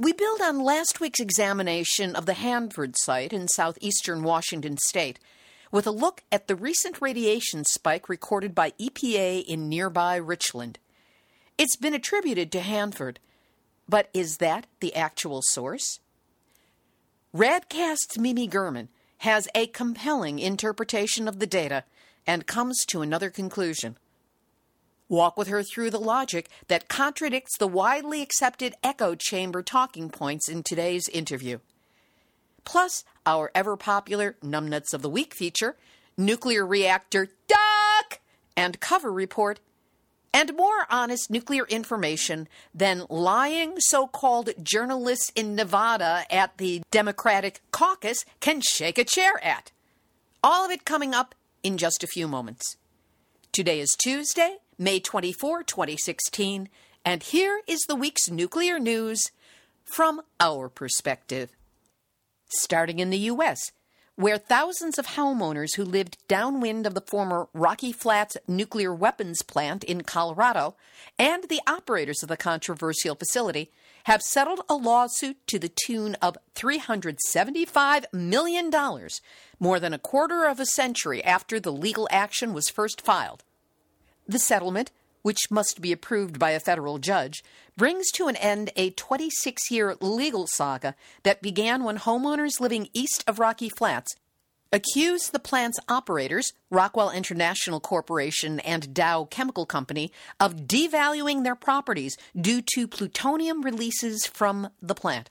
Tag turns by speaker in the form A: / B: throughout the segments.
A: we build on last week's examination of the Hanford site in southeastern Washington state with a look at the recent radiation spike recorded by EPA in nearby Richland. It's been attributed to Hanford, but is that the actual source? Radcast's Mimi Gehrman has a compelling interpretation of the data and comes to another conclusion. Walk with her through the logic that contradicts the widely accepted echo chamber talking points in today's interview. Plus, our ever popular Numbnuts of the Week feature, Nuclear Reactor Duck, and cover report, and more honest nuclear information than lying so called journalists in Nevada at the Democratic caucus can shake a chair at. All of it coming up in just a few moments. Today is Tuesday, May 24, 2016, and here is the week's nuclear news from our perspective. Starting in the U.S., where thousands of homeowners who lived downwind of the former Rocky Flats nuclear weapons plant in Colorado and the operators of the controversial facility have settled a lawsuit to the tune of $375 million, more than a quarter of a century after the legal action was first filed. The settlement, which must be approved by a federal judge, brings to an end a 26 year legal saga that began when homeowners living east of Rocky Flats accused the plant's operators, Rockwell International Corporation and Dow Chemical Company, of devaluing their properties due to plutonium releases from the plant.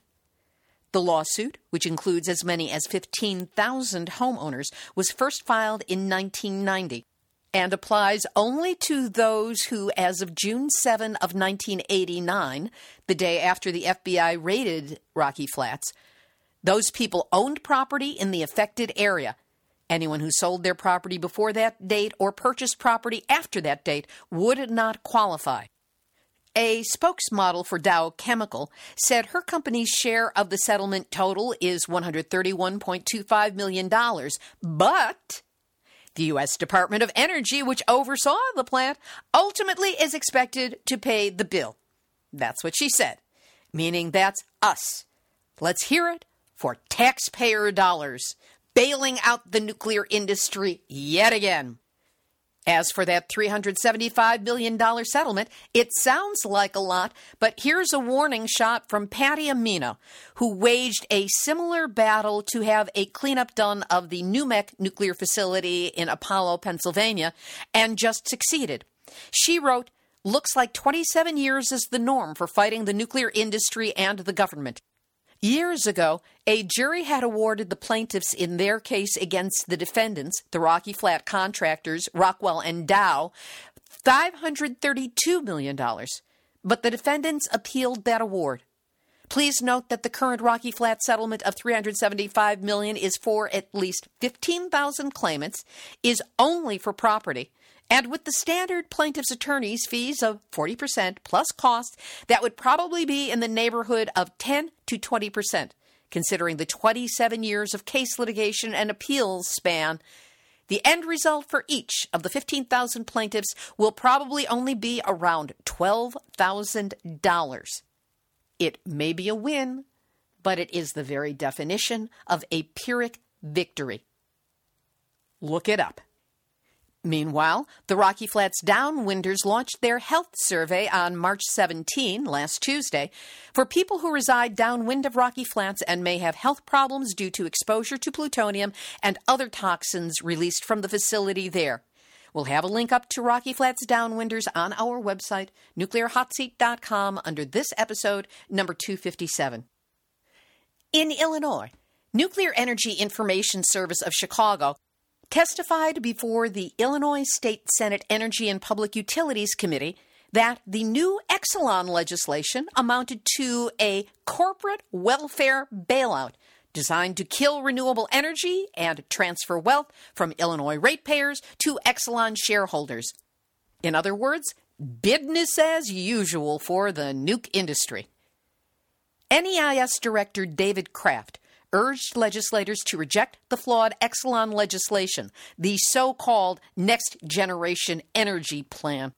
A: The lawsuit, which includes as many as 15,000 homeowners, was first filed in 1990 and applies only to those who, as of June 7 of 1989, the day after the FBI raided Rocky Flats, those people owned property in the affected area. Anyone who sold their property before that date or purchased property after that date would not qualify. A spokesmodel for Dow Chemical said her company's share of the settlement total is $131.25 million, but the U.S. Department of Energy, which oversaw the plant, ultimately is expected to pay the bill. That's what she said, meaning that's us. Let's hear it for taxpayer dollars, bailing out the nuclear industry yet again. As for that $375 million settlement, it sounds like a lot, but here's a warning shot from Patty Ameno, who waged a similar battle to have a cleanup done of the NUMEC nuclear facility in Apollo, Pennsylvania, and just succeeded. She wrote, Looks like 27 years is the norm for fighting the nuclear industry and the government. Years ago, a jury had awarded the plaintiffs in their case against the defendants, the Rocky Flat contractors, Rockwell and Dow, $532 million. But the defendants appealed that award. Please note that the current Rocky Flat settlement of 375 million is for at least 15,000 claimants, is only for property, and with the standard plaintiff's attorney's fees of 40% plus costs, that would probably be in the neighborhood of 10 to 20%, considering the 27 years of case litigation and appeals span. The end result for each of the 15,000 plaintiffs will probably only be around $12,000. It may be a win, but it is the very definition of a Pyrrhic victory. Look it up. Meanwhile, the Rocky Flats Downwinders launched their health survey on March 17, last Tuesday, for people who reside downwind of Rocky Flats and may have health problems due to exposure to plutonium and other toxins released from the facility there. We'll have a link up to Rocky Flats Downwinders on our website, nuclearhotseat.com, under this episode, number 257. In Illinois, Nuclear Energy Information Service of Chicago testified before the Illinois State Senate Energy and Public Utilities Committee that the new Exelon legislation amounted to a corporate welfare bailout designed to kill renewable energy and transfer wealth from Illinois ratepayers to Exelon shareholders. In other words, business as usual for the nuke industry. NEIS Director David Kraft urged legislators to reject the flawed Exelon legislation, the so called Next Generation Energy Plan.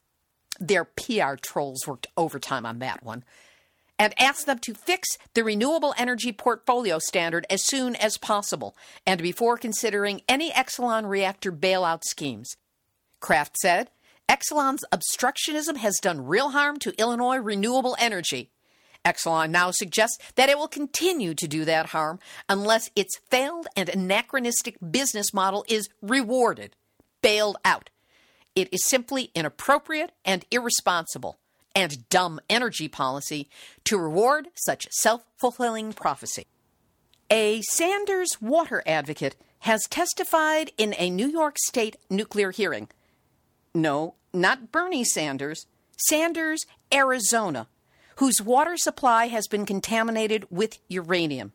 A: Their PR trolls worked overtime on that one. And asked them to fix the renewable energy portfolio standard as soon as possible and before considering any Exelon reactor bailout schemes. Kraft said, Exelon's obstructionism has done real harm to Illinois renewable energy. Exelon now suggests that it will continue to do that harm unless its failed and anachronistic business model is rewarded, bailed out. It is simply inappropriate and irresponsible and dumb energy policy to reward such self fulfilling prophecy. A Sanders water advocate has testified in a New York State nuclear hearing. No, not Bernie Sanders, Sanders, Arizona, whose water supply has been contaminated with uranium.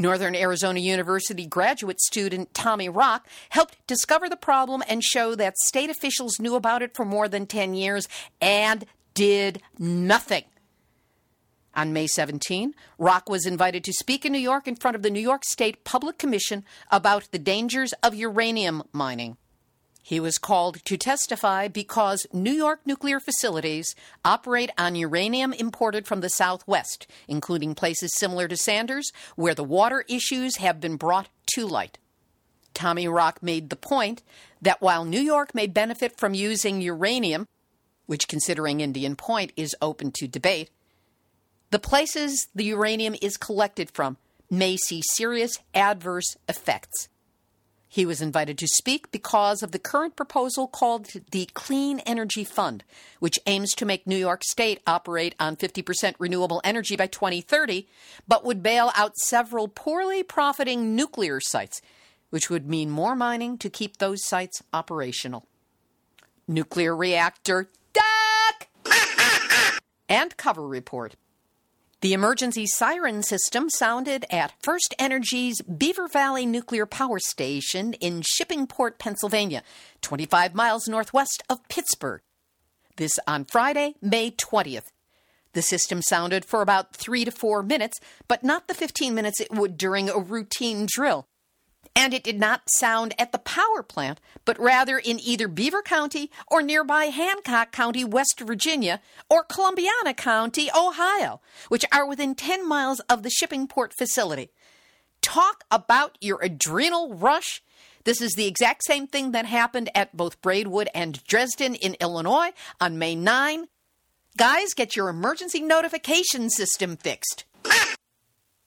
A: Northern Arizona University graduate student Tommy Rock helped discover the problem and show that state officials knew about it for more than 10 years and did nothing. On May 17, Rock was invited to speak in New York in front of the New York State Public Commission about the dangers of uranium mining. He was called to testify because New York nuclear facilities operate on uranium imported from the Southwest, including places similar to Sanders, where the water issues have been brought to light. Tommy Rock made the point that while New York may benefit from using uranium, which, considering Indian Point, is open to debate, the places the uranium is collected from may see serious adverse effects. He was invited to speak because of the current proposal called the Clean Energy Fund, which aims to make New York State operate on 50% renewable energy by 2030, but would bail out several poorly profiting nuclear sites, which would mean more mining to keep those sites operational. Nuclear reactor duck! and cover report. The emergency siren system sounded at First Energy's Beaver Valley Nuclear Power Station in Shippingport, Pennsylvania, 25 miles northwest of Pittsburgh. This on Friday, May 20th. The system sounded for about three to four minutes, but not the 15 minutes it would during a routine drill. And it did not sound at the power plant, but rather in either Beaver County or nearby Hancock County, West Virginia, or Columbiana County, Ohio, which are within 10 miles of the Shippingport facility. Talk about your adrenal rush. This is the exact same thing that happened at both Braidwood and Dresden in Illinois on May 9. Guys, get your emergency notification system fixed.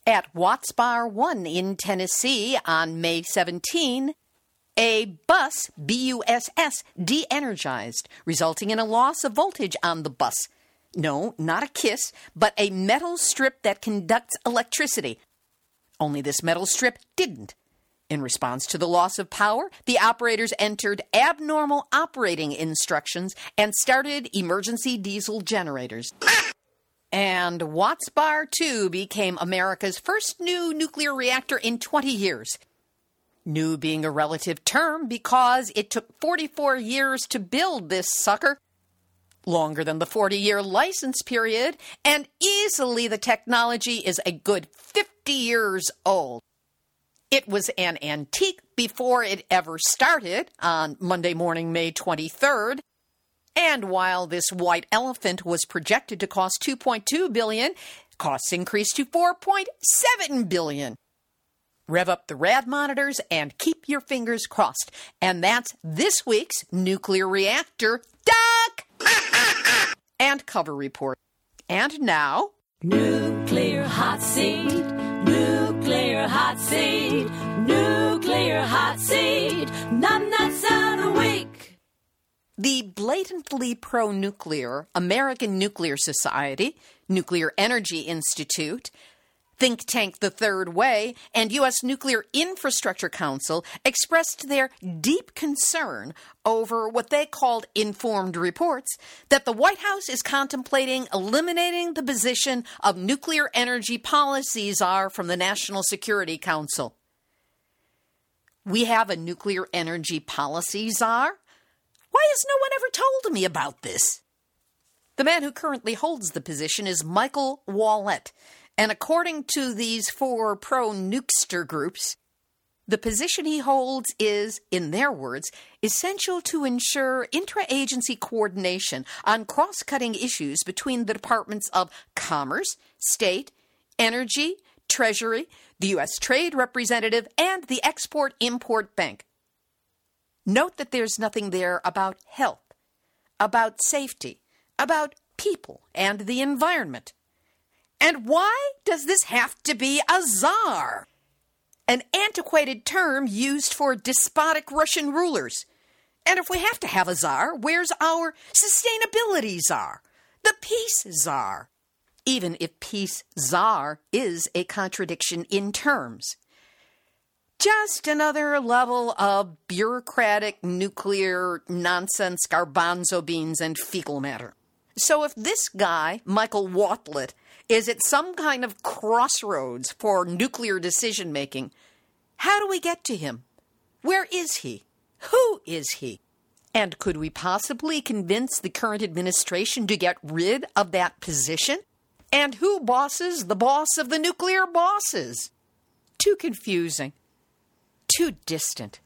A: At Watts Bar 1 in Tennessee on May 17, a bus, BUSS, de energized, resulting in a loss of voltage on the bus. No, not a kiss, but a metal strip that conducts electricity. Only this metal strip didn't. In response to the loss of power, the operators entered abnormal operating instructions and started emergency diesel generators. And Watts Bar 2 became America's first new nuclear reactor in 20 years. New being a relative term because it took 44 years to build this sucker. Longer than the 40 year license period, and easily the technology is a good 50 years old. It was an antique before it ever started on Monday morning, May 23rd. And while this white elephant was projected to cost 2.2 billion, costs increased to 4.7 billion. Rev up the rad monitors and keep your fingers crossed. And that's this week's nuclear reactor duck and cover report. And now,
B: Nuclear hot seat, nuclear hot seat, nuclear hot seat, the
A: blatantly pro nuclear American Nuclear Society, Nuclear Energy Institute, think tank The Third Way, and U.S. Nuclear Infrastructure Council expressed their deep concern over what they called informed reports that the White House is contemplating eliminating the position of nuclear energy policy czar from the National Security Council. We have a nuclear energy policy czar? Why has no one ever told me about this? The man who currently holds the position is Michael Wallet, and according to these four pro nukester groups, the position he holds is, in their words, essential to ensure intra-agency coordination on cross-cutting issues between the departments of Commerce, State, Energy, Treasury, the U.S. Trade Representative, and the Export Import Bank. Note that there's nothing there about health, about safety, about people and the environment. And why does this have to be a czar? An antiquated term used for despotic Russian rulers. And if we have to have a czar, where's our sustainability czar? The peace czar? Even if peace czar is a contradiction in terms. Just another level of bureaucratic nuclear nonsense, garbanzo beans, and fecal matter. So if this guy, Michael Watlet, is at some kind of crossroads for nuclear decision making, how do we get to him? Where is he? Who is he? And could we possibly convince the current administration to get rid of that position? And who bosses the boss of the nuclear bosses? Too confusing, too distant,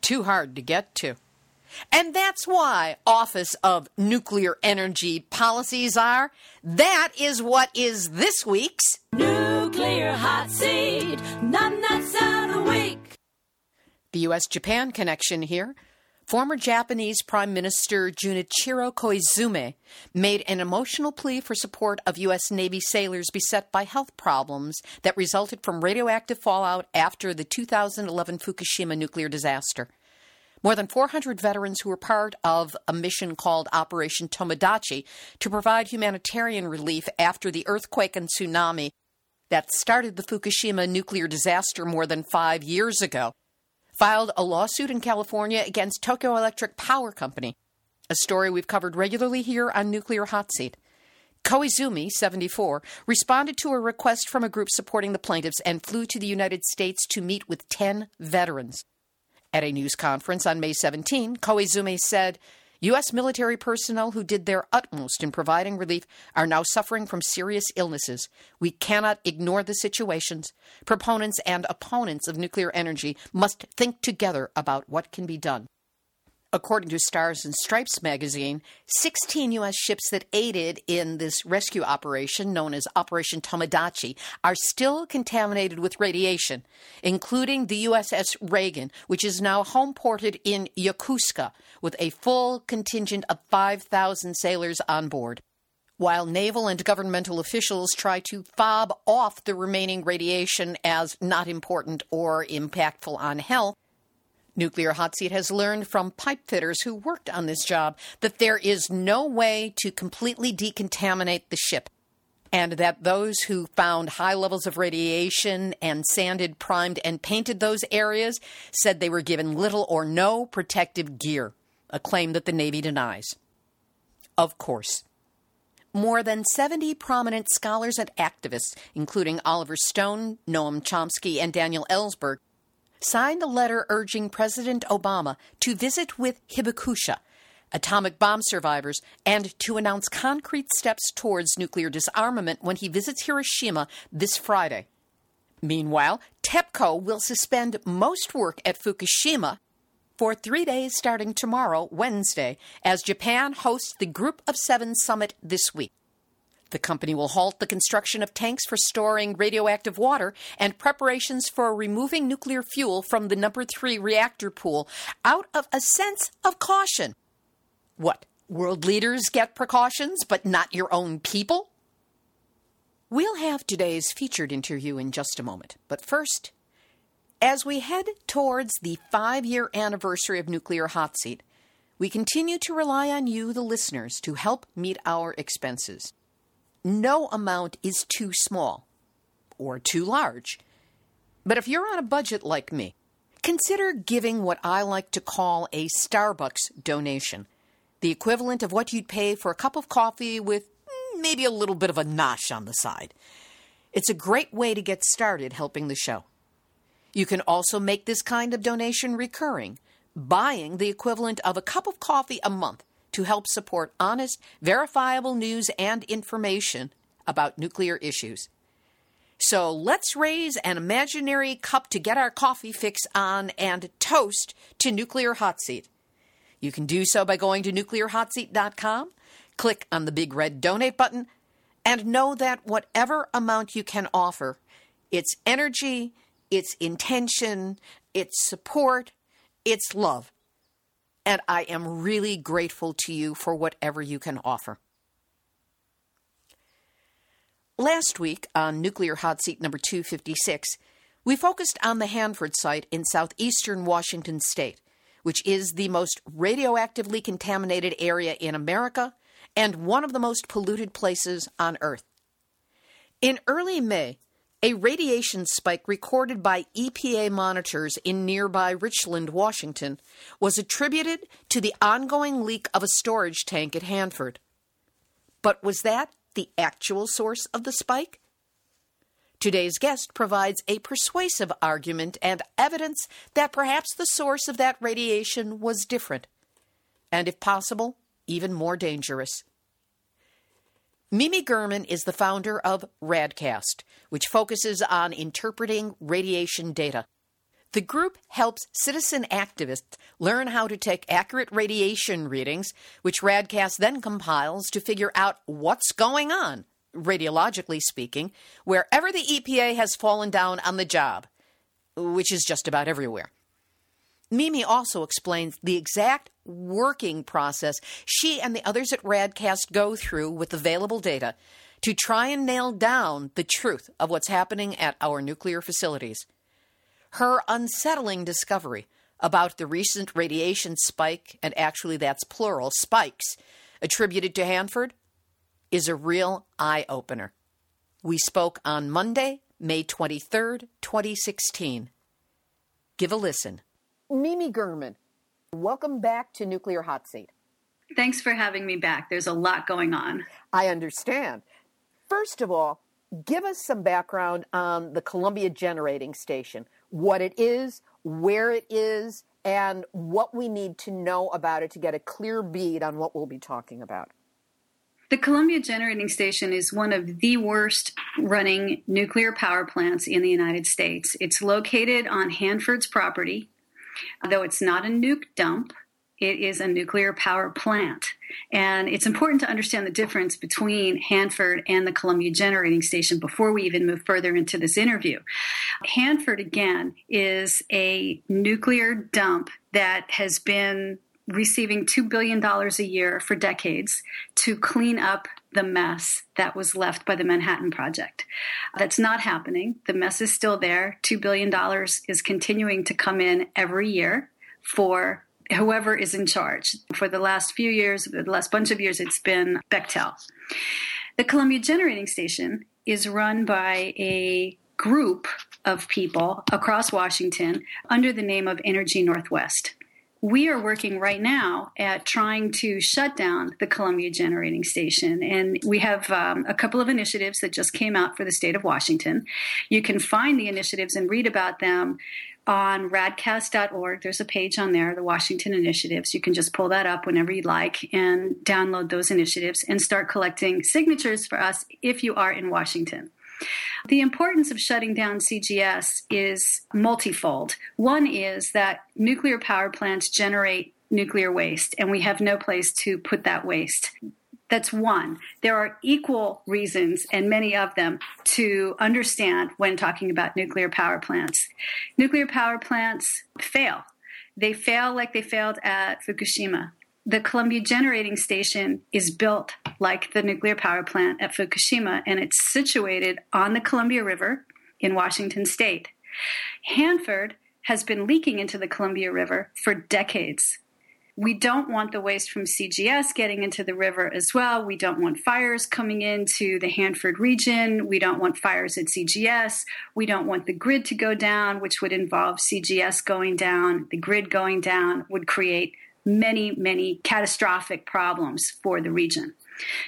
A: too hard to get to. And that's why Office of Nuclear Energy Policy Czar. That is what is this week's
B: Nuclear hot seat, numbnuts of the week.
A: The U.S. Japan connection here. Former Japanese Prime Minister Junichiro Koizumi made an emotional plea for support of U.S. Navy sailors beset by health problems that resulted from radioactive fallout after the 2011 Fukushima nuclear disaster. More than 400 veterans who were part of a mission called Operation Tomodachi to provide humanitarian relief after the earthquake and tsunami that started the Fukushima nuclear disaster more than five years ago filed a lawsuit in California against Tokyo Electric Power Company, a story we've covered regularly here on Nuclear Hot Seat. Koizumi, 74, responded to a request from a group supporting the plaintiffs and flew to the United States to meet with 10 veterans. At a news conference on May 17, Koizumi said, U.S. military personnel who did their utmost in providing relief are now suffering from serious illnesses. We cannot ignore the situations. Proponents and opponents of nuclear energy must think together about what can be done. According to Stars and Stripes magazine, 16 U.S. ships that aided in this rescue operation, known as Operation Tomodachi, are still contaminated with radiation, including the USS Reagan, which is now home ported in Yokosuka with a full contingent of 5,000 sailors on board. While naval and governmental officials try to fob off the remaining radiation as not important or impactful on health, Nuclear Hot Seat has learned from pipe fitters who worked on this job that there is no way to completely decontaminate the ship, and that those who found high levels of radiation and sanded, primed, and painted those areas said they were given little or no protective gear, a claim that the Navy denies. Of course. More than 70 prominent scholars and activists, including Oliver Stone, Noam Chomsky, and Daniel Ellsberg, signed a letter urging President Obama to visit with Hibakusha, atomic bomb survivors, and to announce concrete steps towards nuclear disarmament when he visits Hiroshima this Friday. Meanwhile, TEPCO will suspend most work at Fukushima for three days starting tomorrow, Wednesday, as Japan hosts the Group of Seven summit this week. The company will halt the construction of tanks for storing radioactive water and preparations for removing nuclear fuel from the number three reactor pool out of a sense of caution. What? World leaders get precautions, but not your own people? We'll have today's featured interview in just a moment, but first, as we head towards the five year anniversary of Nuclear Hot Seat, we continue to rely on you, the listeners, to help meet our expenses no amount is too small or too large. But if you're on a budget like me, consider giving what I like to call a Starbucks donation, the equivalent of what you'd pay for a cup of coffee with mm, maybe a little bit of a nosh on the side. It's a great way to get started helping the show. You can also make this kind of donation recurring, buying the equivalent of a cup of coffee a month to help support honest, verifiable news and information about nuclear issues. So let's raise an imaginary cup to get our coffee fix on and toast to Nuclear Hot Seat. You can do so by going to nuclearhotseat.com, click on the big red donate button, and know that whatever amount you can offer, it's energy, it's intention, it's support, it's love and I am really grateful to you for whatever you can offer. Last week on Nuclear Hot Seat number 256, we focused on the Hanford site in southeastern Washington state, which is the most radioactively contaminated area in America and one of the most polluted places on Earth. In early May, a radiation spike recorded by EPA monitors in nearby Richland, Washington, was attributed to the ongoing leak of a storage tank at Hanford. But was that the actual source of the spike? Today's guest provides a persuasive argument and evidence that perhaps the source of that radiation was different, and if possible, even more dangerous. Mimi Gurman is the founder of Radcast, which focuses on interpreting radiation data. The group helps citizen activists learn how to take accurate radiation readings, which Radcast then compiles to figure out what's going on, radiologically speaking, wherever the EPA has fallen down on the job, which is just about everywhere. Mimi also explains the exact working process she and the others at Radcast go through with available data to try and nail down the truth of what's happening at our nuclear facilities. Her unsettling discovery about the recent radiation spike, and actually that's plural, spikes, attributed to Hanford, is a real eye opener. We spoke on Monday, May 23rd, 2016. Give a listen. Mimi Gurman, welcome back to Nuclear Hot Seat.
C: Thanks for having me back. There's a lot going on.
A: I understand. First of all, give us some background on the Columbia Generating Station, what it is, where it is, and what we need to know about it to get a clear bead on what we'll be talking about.
C: The Columbia Generating Station is one of the worst running nuclear power plants in the United States. It's located on Hanford's property, Though it's not a nuke dump, it is a nuclear power plant. And it's important to understand the difference between Hanford and the Columbia Generating Station before we even move further into this interview. Hanford, again, is a nuclear dump that has been receiving $2 billion a year for decades to clean up the mess that was left by the Manhattan Project. That's not happening. The mess is still there. $2 billion is continuing to come in every year for whoever is in charge. For the last few years, the last bunch of years, it's been Bechtel. The Columbia Generating Station is run by a group of people across Washington under the name of Energy Northwest we are working right now at trying to shut down the Columbia Generating Station. And we have um, a couple of initiatives that just came out for the state of Washington. You can find the initiatives and read about them on radcast.org. There's a page on there, the Washington Initiatives. You can just pull that up whenever you'd like and download those initiatives and start collecting signatures for us if you are in Washington. The importance of shutting down CGS is multifold. One is that nuclear power plants generate nuclear waste, and we have no place to put that waste. That's one. There are equal reasons, and many of them, to understand when talking about nuclear power plants. Nuclear power plants fail. They fail like they failed at Fukushima. The Columbia Generating Station is built like the nuclear power plant at Fukushima, and it's situated on the Columbia River in Washington state. Hanford has been leaking into the Columbia River for decades. We don't want the waste from CGS getting into the river as well. We don't want fires coming into the Hanford region. We don't want fires at CGS. We don't want the grid to go down, which would involve CGS going down. The grid going down would create many, many catastrophic problems for the region.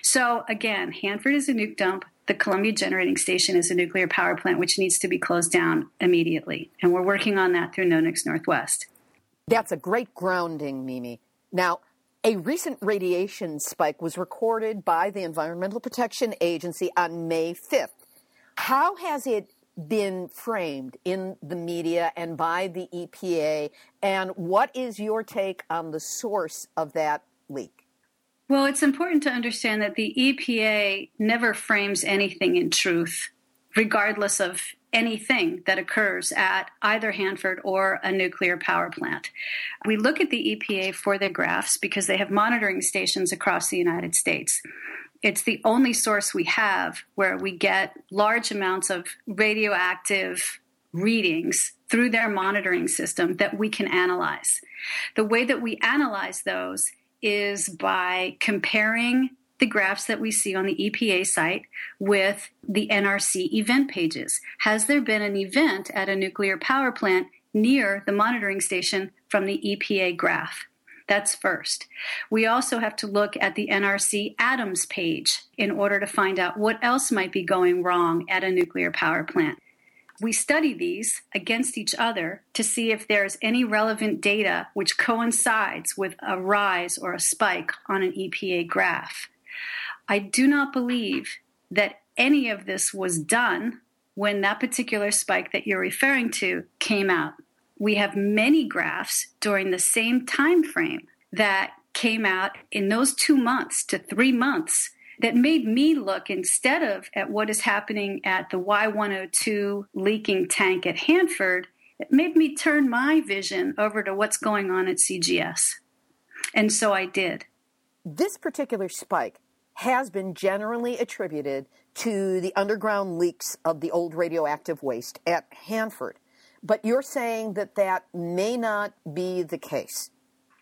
C: So, again, Hanford is a nuke dump. The Columbia Generating Station is a nuclear power plant which needs to be closed down immediately. And we're working on that through No Nukes Northwest.
A: That's a great grounding, Mimi. Now, a recent radiation spike was recorded by the Environmental Protection Agency on May 5th. How has it been framed in the media and by the EPA? And what is your take on the source of that leak?
C: Well, it's important to understand that the EPA never frames anything in truth, regardless of anything that occurs at either Hanford or a nuclear power plant. We look at the EPA for their graphs because they have monitoring stations across the United States. It's the only source we have where we get large amounts of radioactive readings through their monitoring system that we can analyze. The way that we analyze those is by comparing the graphs that we see on the EPA site with the NRC event pages. Has there been an event at a nuclear power plant near the monitoring station from the EPA graph? That's first. We also have to look at the NRC ATOMS page in order to find out what else might be going wrong at a nuclear power plant. We study these against each other to see if there's any relevant data which coincides with a rise or a spike on an EPA graph. I do not believe that any of this was done when that particular spike that you're referring to came out. We have many graphs during the same time frame that came out in those 2 months to 3 months that made me look instead of at what is happening at the Y102 leaking tank at Hanford, it made me turn my vision over to what's going on at CGS. And so I did.
A: This particular spike has been generally attributed to the underground leaks of the old radioactive waste at Hanford. But you're saying that that may not be the case.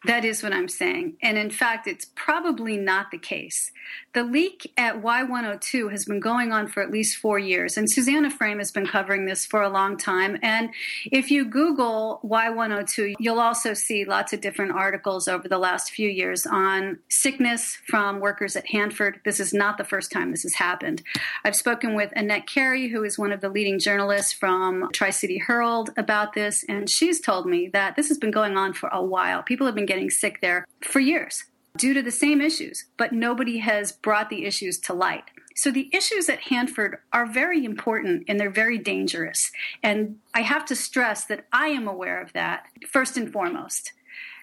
C: That is what I'm saying. And in fact, it's probably not the case. The leak at Y102 has been going on for at least four years, and Susannah Frame has been covering this for a long time. And if you Google Y102, you'll also see lots of different articles over the last few years on sickness from workers at Hanford. This is not the first time this has happened. I've spoken with Annette Cary, who is one of the leading journalists from Tri City Herald, about this, and she's told me that this has been going on for a while. People have been getting sick there for years due to the same issues, but nobody has brought the issues to light. So the issues at Hanford are very important and they're very dangerous. And I have to stress that I am aware of that first and foremost.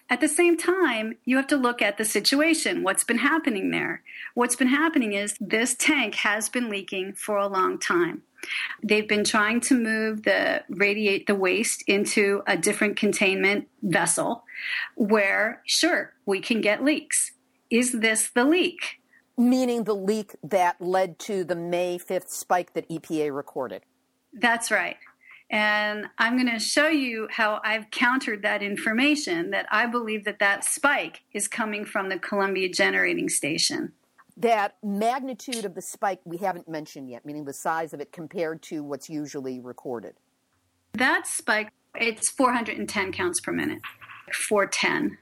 C: At the same time, you have to look at the situation. What's been happening there? What's been happening is this tank has been leaking for a long time. They've been trying to move the radiate the waste into a different containment vessel where sure, we can get leaks. Is this the leak?
A: Meaning the leak that led to the May 5th spike that EPA recorded.
C: That's right. And I'm going to show you how I've countered that information that I believe that that spike is coming from the Columbia Generating Station
A: that magnitude of the spike we haven't mentioned yet, meaning the size of it compared to what's usually recorded.
C: That spike, it's 410 counts per minute, 410.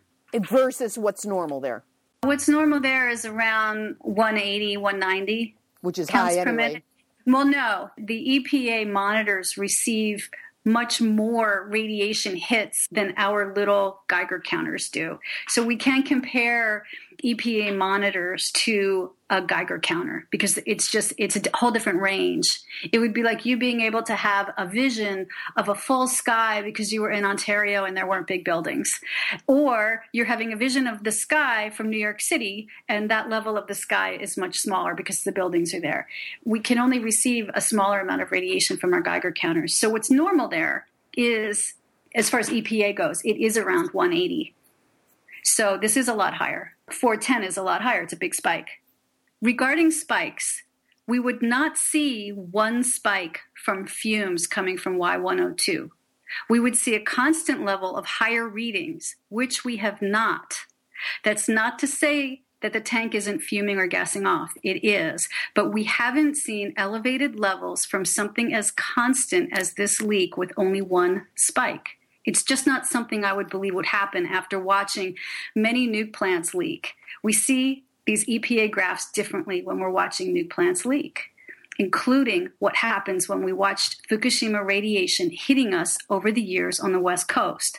A: Versus what's normal there?
C: What's normal there is around 180, 190.
A: Which is counts high per anyway. minute.
C: Well, no, the EPA monitors receive much more radiation hits than our little Geiger counters do. So we can compare EPA monitors to a Geiger counter because it's just it's a whole different range. It would be like you being able to have a vision of a full sky because you were in Ontario and there weren't big buildings. Or you're having a vision of the sky from New York City and that level of the sky is much smaller because the buildings are there. We can only receive a smaller amount of radiation from our Geiger counters. So what's normal there is as far as EPA goes, it is around 180. So this is a lot higher. 410 is a lot higher. It's a big spike. Regarding spikes, we would not see one spike from fumes coming from Y102. We would see a constant level of higher readings, which we have not. That's not to say that the tank isn't fuming or gassing off. It is. But we haven't seen elevated levels from something as constant as this leak with only one spike. It's just not something I would believe would happen after watching many nuke plants leak. We see these EPA graphs differently when we're watching nuke plants leak, including what happens when we watched Fukushima radiation hitting us over the years on the West Coast.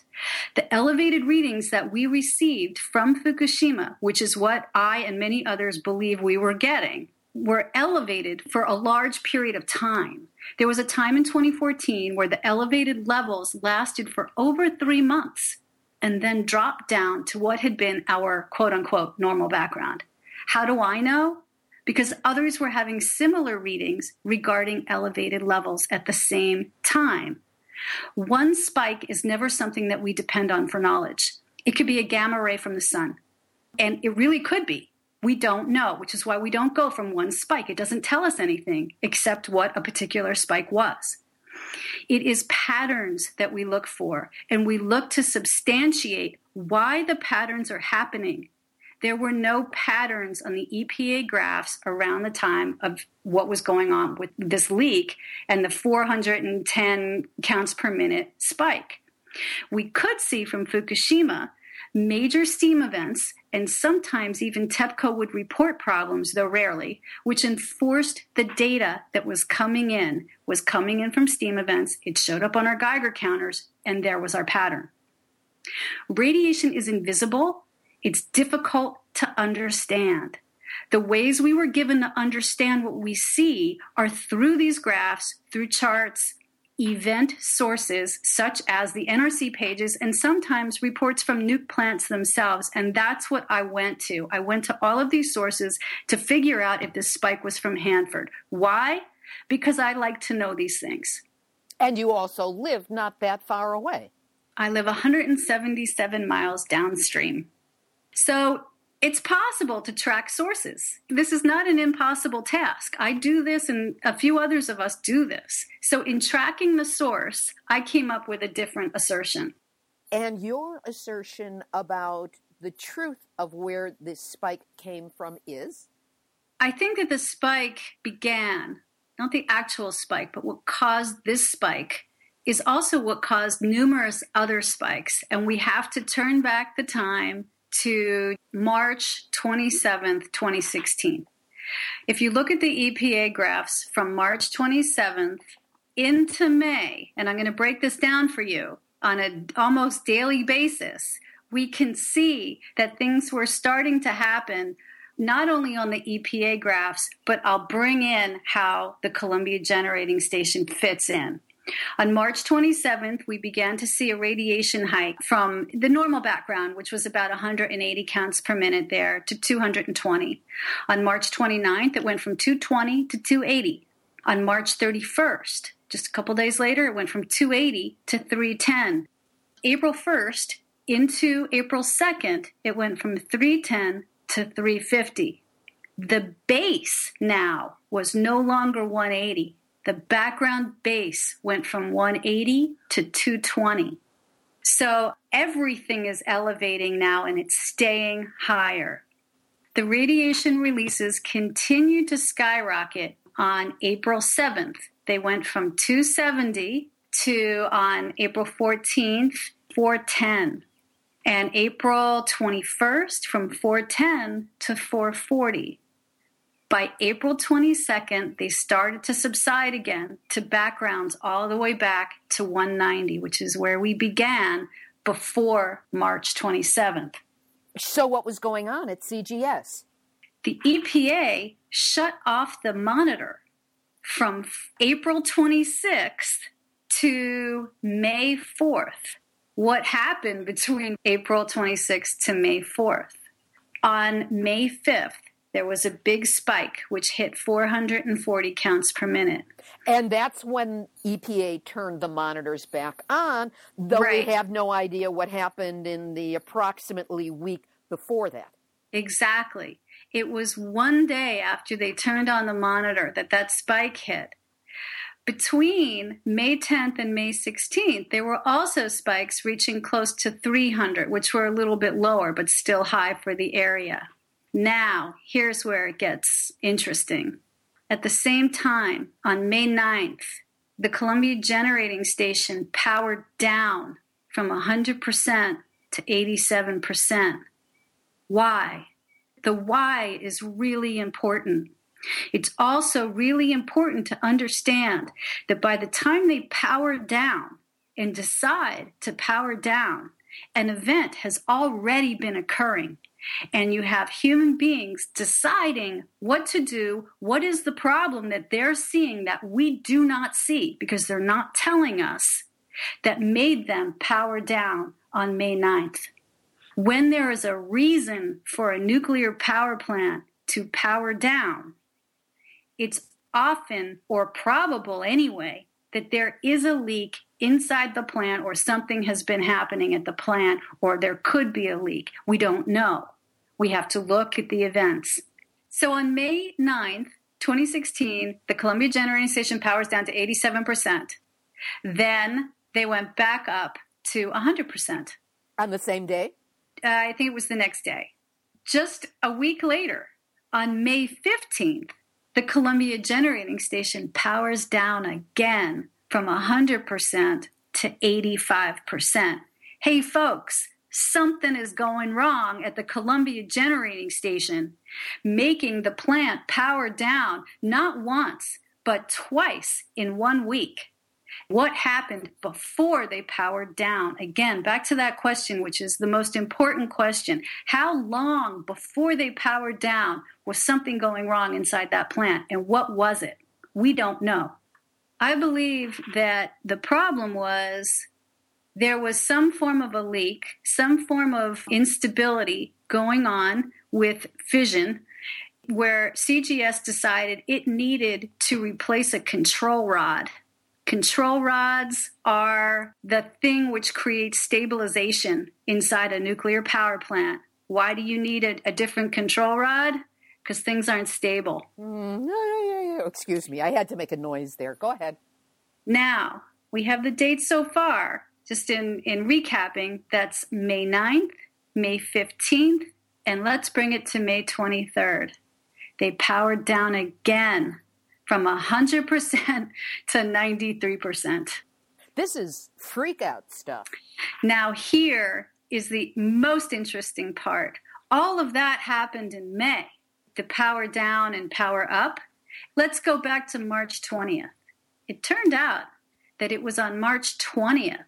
C: The elevated readings that we received from Fukushima, which is what I and many others believe we were getting, were elevated for a large period of time. There was a time in 2014 where the elevated levels lasted for over three months and then dropped down to what had been our quote unquote normal background. How do I know? Because others were having similar readings regarding elevated levels at the same time. One spike is never something that we depend on for knowledge. It could be a gamma ray from the sun, and it really could be. We don't know, which is why we don't go from one spike. It doesn't tell us anything except what a particular spike was. It is patterns that we look for, and we look to substantiate why the patterns are happening there were no patterns on the EPA graphs around the time of what was going on with this leak and the 410 counts per minute spike. We could see from Fukushima major steam events, and sometimes even TEPCO would report problems, though rarely, which enforced the data that was coming in, was coming in from steam events. It showed up on our Geiger counters, and there was our pattern. Radiation is invisible it's difficult to understand. The ways we were given to understand what we see are through these graphs, through charts, event sources such as the NRC pages, and sometimes reports from nuke plants themselves. And that's what I went to. I went to all of these sources to figure out if this spike was from Hanford. Why? Because I like to know these things.
A: And you also live not that far away.
C: I live 177 miles downstream. So it's possible to track sources. This is not an impossible task. I do this, and a few others of us do this. So, in tracking the source, I came up with a different assertion.
A: And your assertion about the truth of where this spike came from is?
C: I think that the spike began, not the actual spike, but what caused this spike is also what caused numerous other spikes. And we have to turn back the time to March 27th, 2016. If you look at the EPA graphs from March 27th into May, and I'm going to break this down for you on an almost daily basis, we can see that things were starting to happen not only on the EPA graphs, but I'll bring in how the Columbia Generating Station fits in. On March 27th, we began to see a radiation hike from the normal background, which was about 180 counts per minute there, to 220. On March 29th, it went from 220 to 280. On March 31st, just a couple days later, it went from 280 to 310. April 1st into April 2nd, it went from 310 to 350. The base now was no longer 180 the background base went from 180 to 220. So everything is elevating now and it's staying higher. The radiation releases continued to skyrocket on April 7th. They went from 270 to on April 14th, 410. And April 21st from 410 to 440. By April 22nd, they started to subside again to backgrounds all the way back to 190, which is where we began before March 27th.
A: So, what was going on at CGS?
C: The EPA shut off the monitor from April 26th to May 4th. What happened between April 26th to May 4th? On May 5th, there was a big spike which hit 440 counts per minute.
A: And that's when EPA turned the monitors back on, though
C: Right.
A: we have no idea what happened in the approximately week before that.
C: Exactly. It was one day after they turned on the monitor that that spike hit. Between May 10th and May 16th, there were also spikes reaching close to 300, which were a little bit lower, but still high for the area. Now, here's where it gets interesting. At the same time, on May 9th, the Columbia Generating Station powered down from 100% to 87%. Why? The why is really important. It's also really important to understand that by the time they power down and decide to power down, an event has already been occurring. And you have human beings deciding what to do, what is the problem that they're seeing that we do not see because they're not telling us that made them power down on May 9th when there is a reason for a nuclear power plant to power down, it's often or probable anyway that there is a leak inside the plant or something has been happening at the plant or there could be a leak. We don't know. We have to look at the events. So on May 9th, 2016, the Columbia Generating Station powers down to 87%. Then they went back up to 100%.
A: On the same day?
C: uh, I think it was the next day. Just a week later, on May 15th, the Columbia Generating Station powers down again from 100% to 85%. Hey, folks, something is going wrong at the Columbia Generating Station, making the plant power down not once, but twice in one week. What happened before they powered down? Again back to that question which is the most important question. How long before they powered down was something going wrong inside that plant and what was it? We don't know i believe that the problem was there was some form of a leak some form of instability going on with fission where cgs decided it needed to replace a control rod Control rods are the thing which creates stabilization inside a nuclear power plant. Why do you need a, a different control rod? Because things aren't stable.
A: Mm. Excuse me. I had to make a noise there. Go ahead.
C: Now, we have the dates so far. Just in, in recapping, that's May 9th, May 15th, and let's bring it to May 23rd. They powered down again from 100% to 93%.
A: This is freak out stuff.
C: Now, here is the most interesting part. All of that happened in May, the power down and power up. Let's go back to March 20th. It turned out that it was on March 20th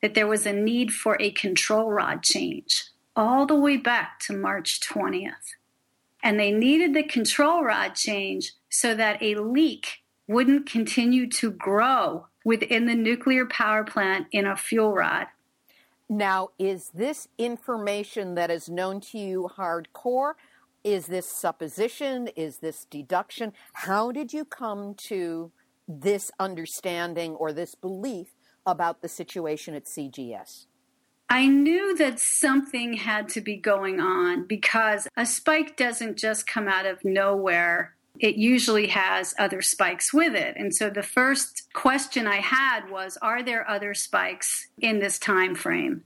C: that there was a need for a control rod change, all the way back to March 20th. And they needed the control rod change so that a leak wouldn't continue to grow within the nuclear power plant in a fuel rod.
A: Now, is this information that is known to you hardcore? Is this supposition? Is this deduction? How did you come to this understanding or this belief about the situation at CGS?
C: I knew that something had to be going on because a spike doesn't just come out of nowhere. It usually has other spikes with it. And so the first question I had was are there other spikes in this time frame?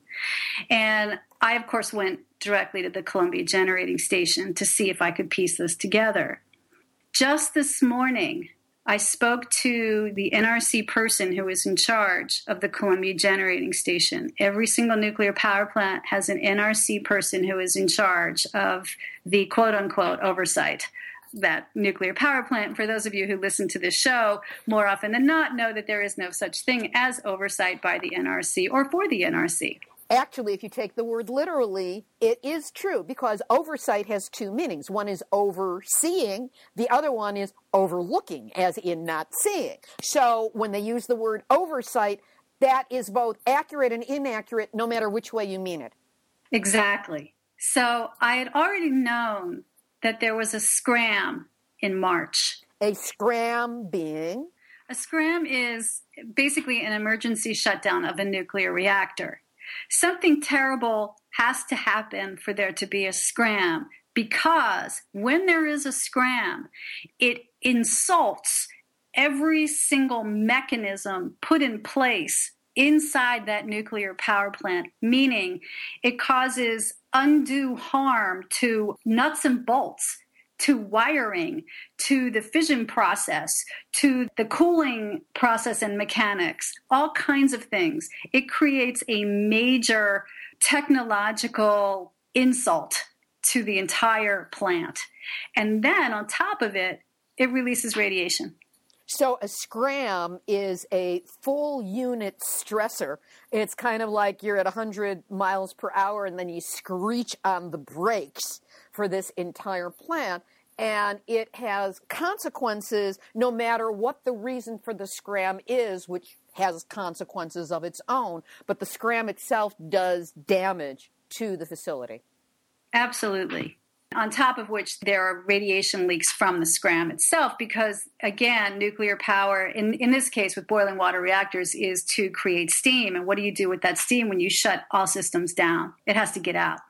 C: And I of course went directly to the Columbia Generating Station to see if I could piece this together. Just this morning, I spoke to the NRC person who is in charge of the Columbia Generating Station. Every single nuclear power plant has an NRC person who is in charge of the quote unquote oversight. That nuclear power plant, for those of you who listen to this show, more often than not know that there is no such thing as oversight by the NRC or for the NRC.
A: actually, if you take the word literally, it is true because oversight has two meanings. One is overseeing, the other one is overlooking, as in not seeing. So when they use the word oversight, that is both accurate and inaccurate no matter which way you mean it.
C: Exactly. So I had already known that there was a scram in March.
A: A scram being?
C: A scram is basically an emergency shutdown of a nuclear reactor. Something terrible has to happen for there to be a scram because when there is a scram, it insults every single mechanism put in place inside that nuclear power plant, meaning it causes undue harm to nuts and bolts to wiring, to the fission process, to the cooling process and mechanics, all kinds of things. It creates a major technological insult to the entire plant. And then on top of it, it releases radiation.
A: So a scram is a full unit stressor. It's kind of like you're at 100 miles per hour and then you screech on the brakes for this entire plant. And it has consequences no matter what the reason for the scram is, which has consequences of its own. But the scram itself does damage to the facility.
C: Absolutely on top of which there are radiation leaks from the scram itself because again nuclear power in, in this case with boiling water reactors is to create steam. And what do you do with that steam when you shut all systems down? It has to get out.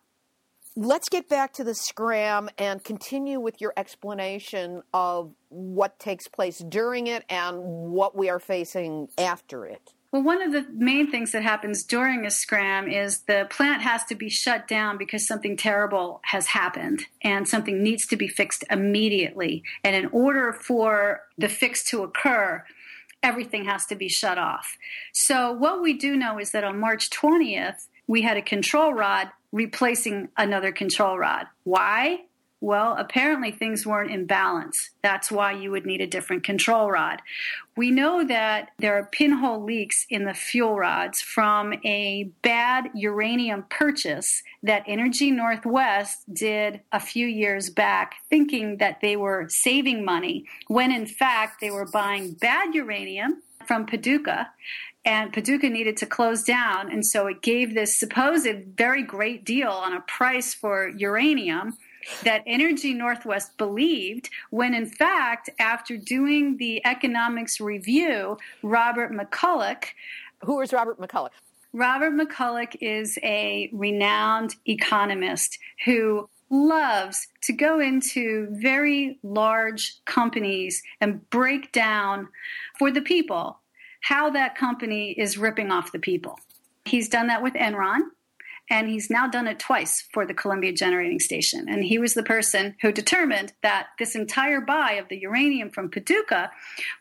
A: Let's get back to the scram and continue with your explanation of what takes place during it and what we are facing after it
C: well, one of the main things that happens during a scram is the plant has to be shut down because something terrible has happened and something needs to be fixed immediately. And in order for the fix to occur, everything has to be shut off. So, what we do know is that on March 20th, we had a control rod replacing another control rod. Why? Well, apparently things weren't in balance. That's why you would need a different control rod. We know that there are pinhole leaks in the fuel rods from a bad uranium purchase that Energy Northwest did a few years back, thinking that they were saving money, when in fact they were buying bad uranium from Paducah and Paducah needed to close down. And so it gave this supposed very great deal on a price for uranium that Energy Northwest believed, when in fact, after doing the economics review, Robert McCullough.
A: Who is Robert McCullough?
C: Robert McCullough is a renowned economist who loves to go into very large companies and break down for the people how that company is ripping off the people. He's done that with Enron and he's now done it twice for the Columbia Generating Station. And he was the person who determined that this entire buy of the uranium from Paducah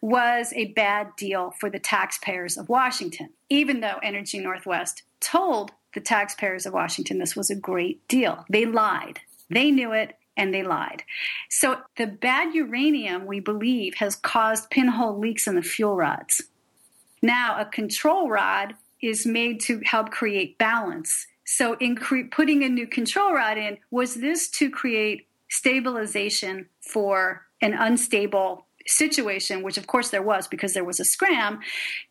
C: was a bad deal for the taxpayers of Washington, even though Energy Northwest told the taxpayers of Washington this was a great deal. They lied. They knew it and they lied. So the bad uranium, we believe, has caused pinhole leaks in the fuel rods. Now, a control rod is made to help create balance so, in cre- putting a new control rod in, was this to create stabilization for an unstable situation, which of course there was because there was a scram,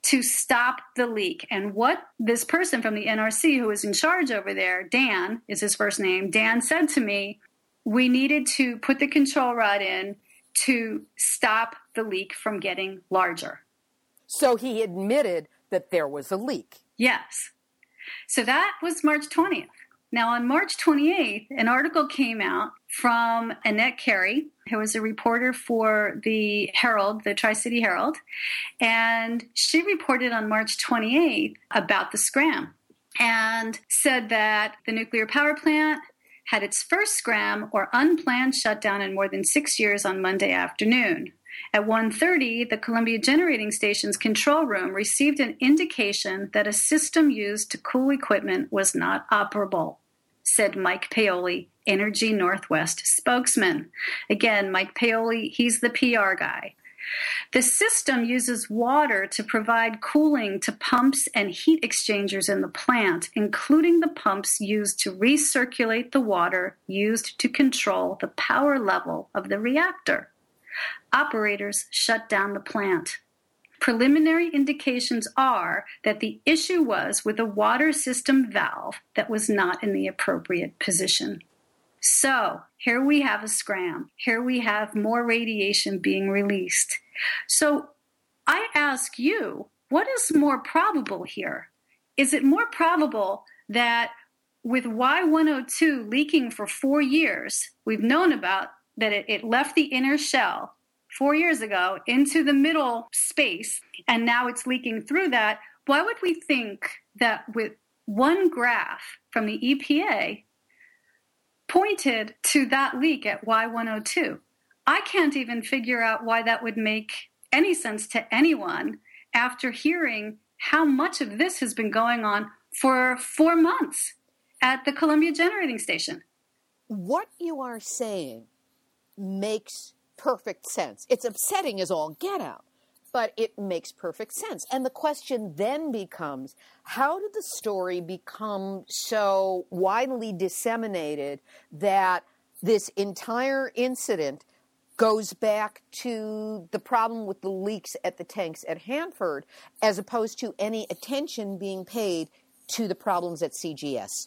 C: to stop the leak. And what this person from the NRC who was in charge over there, Dan is his first name, Dan said to me, we needed to put the control rod in to stop the leak from getting larger.
A: So he admitted that there was a leak.
C: Yes. So that was March 20th. Now, on March 28th, an article came out from Annette Cary, who was a reporter for the Herald, the Tri City Herald, and she reported on March 28th about the scram and said that the nuclear power plant had its first scram or unplanned shutdown in more than six years on Monday afternoon. At 1:30, the Columbia Generating Station's control room received an indication that a system used to cool equipment was not operable, said Mike Paoli, Energy Northwest spokesman. Again, Mike Paoli, he's the PR guy. The system uses water to provide cooling to pumps and heat exchangers in the plant, including the pumps used to recirculate the water used to control the power level of the reactor. Operators shut down the plant. Preliminary indications are that the issue was with a water system valve that was not in the appropriate position. So here we have a scram. Here we have more radiation being released. So I ask you, what is more probable here? Is it more probable that with Y102 leaking for four years, we've known about that it, it left the inner shell four years ago into the middle space, and now it's leaking through that? Why would we think that with one graph from the EPA pointed to that leak at Y102. I can't even figure out why that would make any sense to anyone after hearing how much of this has been going on for four months at the Columbia Generating Station.
A: What you are saying makes perfect sense. It's upsetting as all get out but it makes perfect sense. And the question then becomes how did the story become so widely disseminated that this entire incident goes back to the problem with the leaks at the tanks at Hanford as opposed to any attention being paid to the problems at CGS?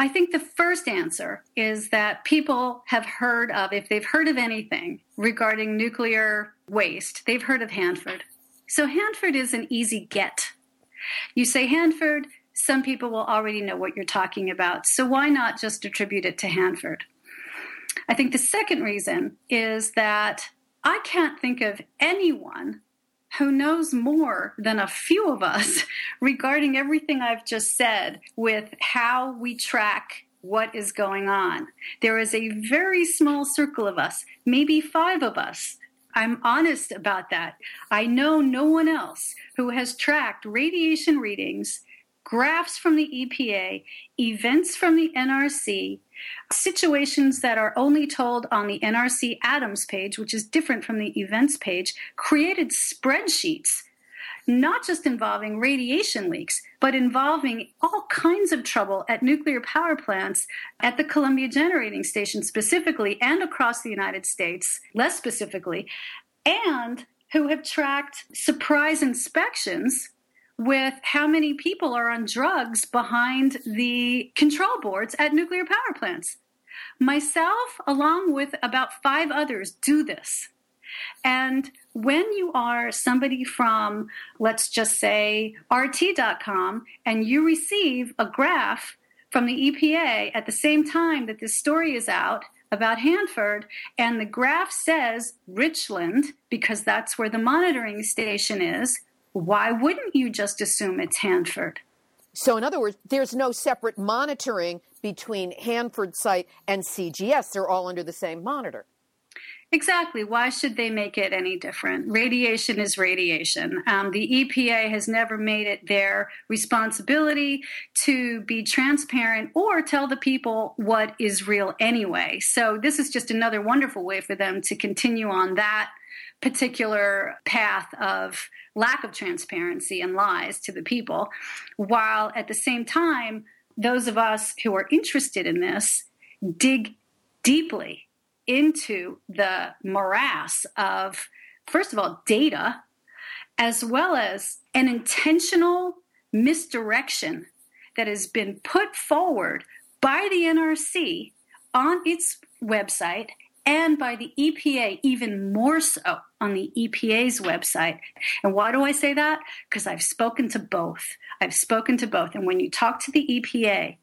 C: I think the first answer is that people have heard of, if they've heard of anything regarding nuclear waste, they've heard of Hanford. So Hanford is an easy get. You say Hanford, some people will already know what you're talking about. So why not just attribute it to Hanford? I think the second reason is that I can't think of anyone who knows more than a few of us regarding everything I've just said with how we track what is going on. There is a very small circle of us, maybe five of us. I'm honest about that. I know no one else who has tracked radiation readings graphs from the EPA, events from the NRC, situations that are only told on the NRC Adams page, which is different from the events page, created spreadsheets not just involving radiation leaks, but involving all kinds of trouble at nuclear power plants at the Columbia Generating Station specifically and across the United States, less specifically, and who have tracked surprise inspections with how many people are on drugs behind the control boards at nuclear power plants. Myself, along with about five others, do this. And when you are somebody from, let's just say, RT.com, and you receive a graph from the EPA at the same time that this story is out about Hanford, and the graph says Richland, because that's where the monitoring station is, why wouldn't you just assume it's Hanford?
A: So, in other words, there's no separate monitoring between Hanford site and CGS. They're all under the same monitor.
C: Exactly. Why should they make it any different? Radiation is radiation. Um, the EPA has never made it their responsibility to be transparent or tell the people what is real anyway. So, this is just another wonderful way for them to continue on that particular path of lack of transparency and lies to the people, while at the same time, those of us who are interested in this dig deeply into the morass of, first of all, data, as well as an intentional misdirection that has been put forward by the NRC on its website and by the EPA, even more so on the EPA's website. And why do I say that? Because I've spoken to both. I've spoken to both. And when you talk to the EPA,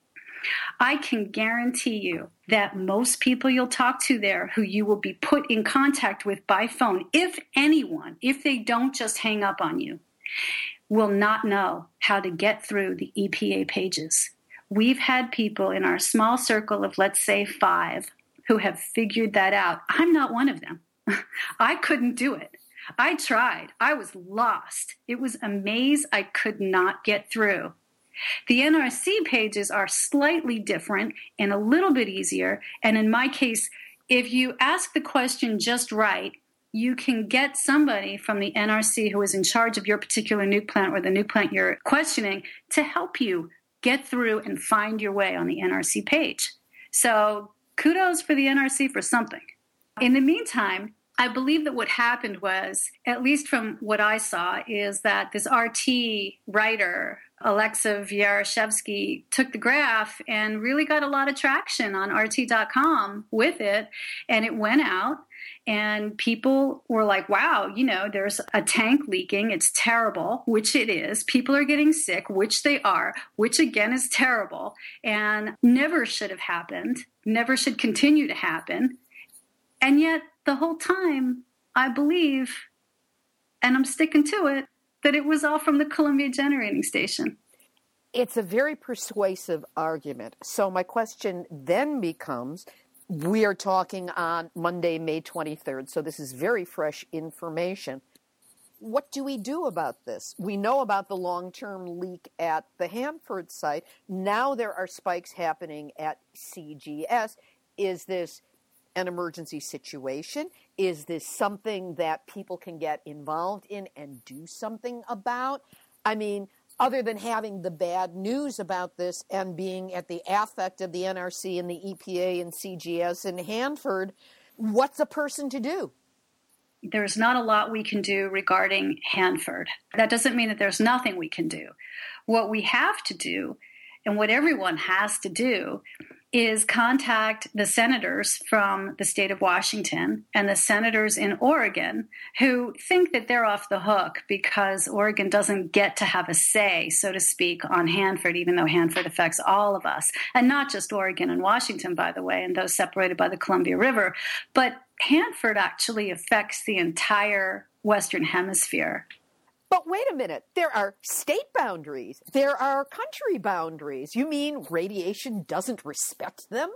C: I can guarantee you that most people you'll talk to there who you will be put in contact with by phone, if anyone, if they don't just hang up on you, will not know how to get through the EPA pages. We've had people in our small circle of, let's say, five who have figured that out. I'm not one of them. I couldn't do it. I tried. I was lost. It was a maze I could not get through. The NRC pages are slightly different and a little bit easier. And in my case, if you ask the question just right, you can get somebody from the NRC who is in charge of your particular nuke plant or the nuke plant you're questioning to help you get through and find your way on the NRC page. So kudos for the NRC for something. In the meantime, I believe that what happened was, at least from what I saw, is that this RT writer, Alexa Vyarashevsky, took the graph and really got a lot of traction on RT.com with it. And it went out, and people were like, wow, you know, there's a tank leaking. It's terrible, which it is. People are getting sick, which they are, which again is terrible and never should have happened, never should continue to happen. And yet, the whole time, I believe, and I'm sticking to it, that it was all from the Columbia Generating Station.
A: It's a very persuasive argument. So, my question then becomes we are talking on Monday, May 23rd, so this is very fresh information. What do we do about this? We know about the long term leak at the Hanford site. Now there are spikes happening at CGS. Is this an emergency situation? Is this something that people can get involved in and do something about? I mean, other than having the bad news about this and being at the affect of the NRC and the EPA and CGS and Hanford, what's a person to do?
C: There's not a lot we can do regarding Hanford. That doesn't mean that there's nothing we can do. What we have to do, and what everyone has to do, is contact the senators from the state of Washington and the senators in Oregon who think that they're off the hook because Oregon doesn't get to have a say, so to speak, on Hanford, even though Hanford affects all of us. And not just Oregon and Washington, by the way, and those separated by the Columbia River, but Hanford actually affects the entire Western Hemisphere.
A: But wait a minute, there are state boundaries, there are country boundaries. You mean radiation doesn't respect them?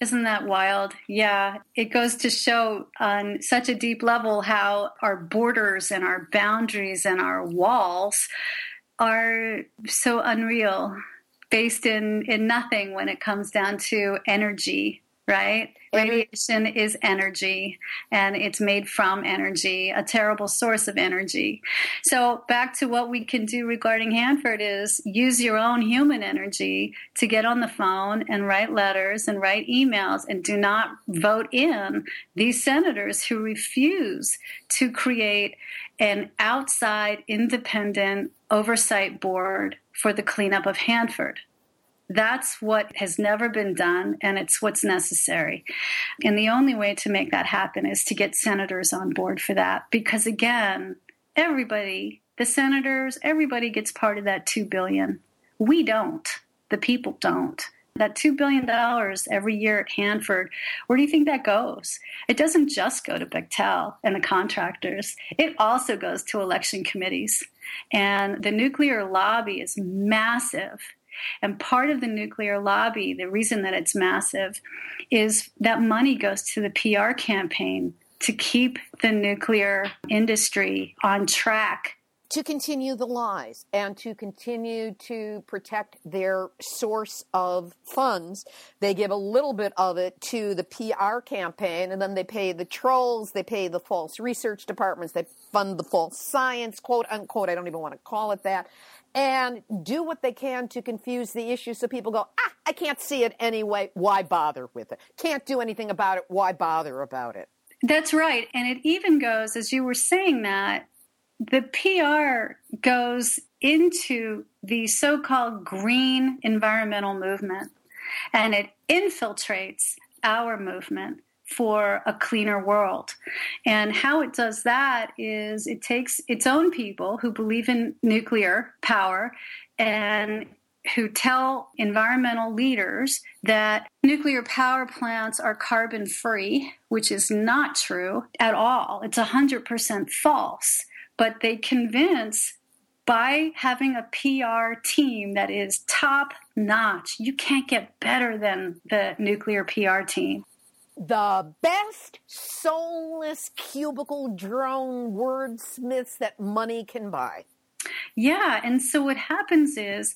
C: Isn't that wild? Yeah, it goes to show on such a deep level how our borders and our boundaries and our walls are so unreal, based in, in nothing when it comes down to energy right? Radiation is energy and it's made from energy, a terrible source of energy. So, back to what we can do regarding Hanford is use your own human energy to get on the phone and write letters and write emails and do not vote in these senators who refuse to create an outside independent oversight board for the cleanup of Hanford. That's what has never been done, and it's what's necessary. And the only way to make that happen is to get senators on board for that. Because again, everybody, the senators, everybody gets part of that 2 billion. We don't. The people don't. That $2 billion every year at Hanford, where do you think that goes? It doesn't just go to Bechtel and the contractors, it also goes to election committees. And the nuclear lobby is massive. And part of the nuclear lobby, the reason that it's massive, is that money goes to the PR campaign to keep the nuclear industry on track.
A: To continue the lies and to continue to protect their source of funds, they give a little bit of it to the PR campaign and then they pay the trolls, they pay the false research departments, they fund the false science, quote unquote. I don't even want to call it that and do what they can to confuse the issue so people go, ah, I can't see it anyway. Why bother with it? Can't do anything about it. Why bother about it?
C: That's right. And it even goes, as you were saying that, the PR goes into the so called green environmental movement and it infiltrates our movement for a cleaner world. And how it does that is it takes its own people who believe in nuclear power and who tell environmental leaders that nuclear power plants are carbon free, which is not true at all. It's 100% false. But they convince by having a PR team that is top notch, you can't get better than the nuclear PR team
A: the best soulless cubicle drone wordsmiths that money can buy.
C: Yeah, and so what happens is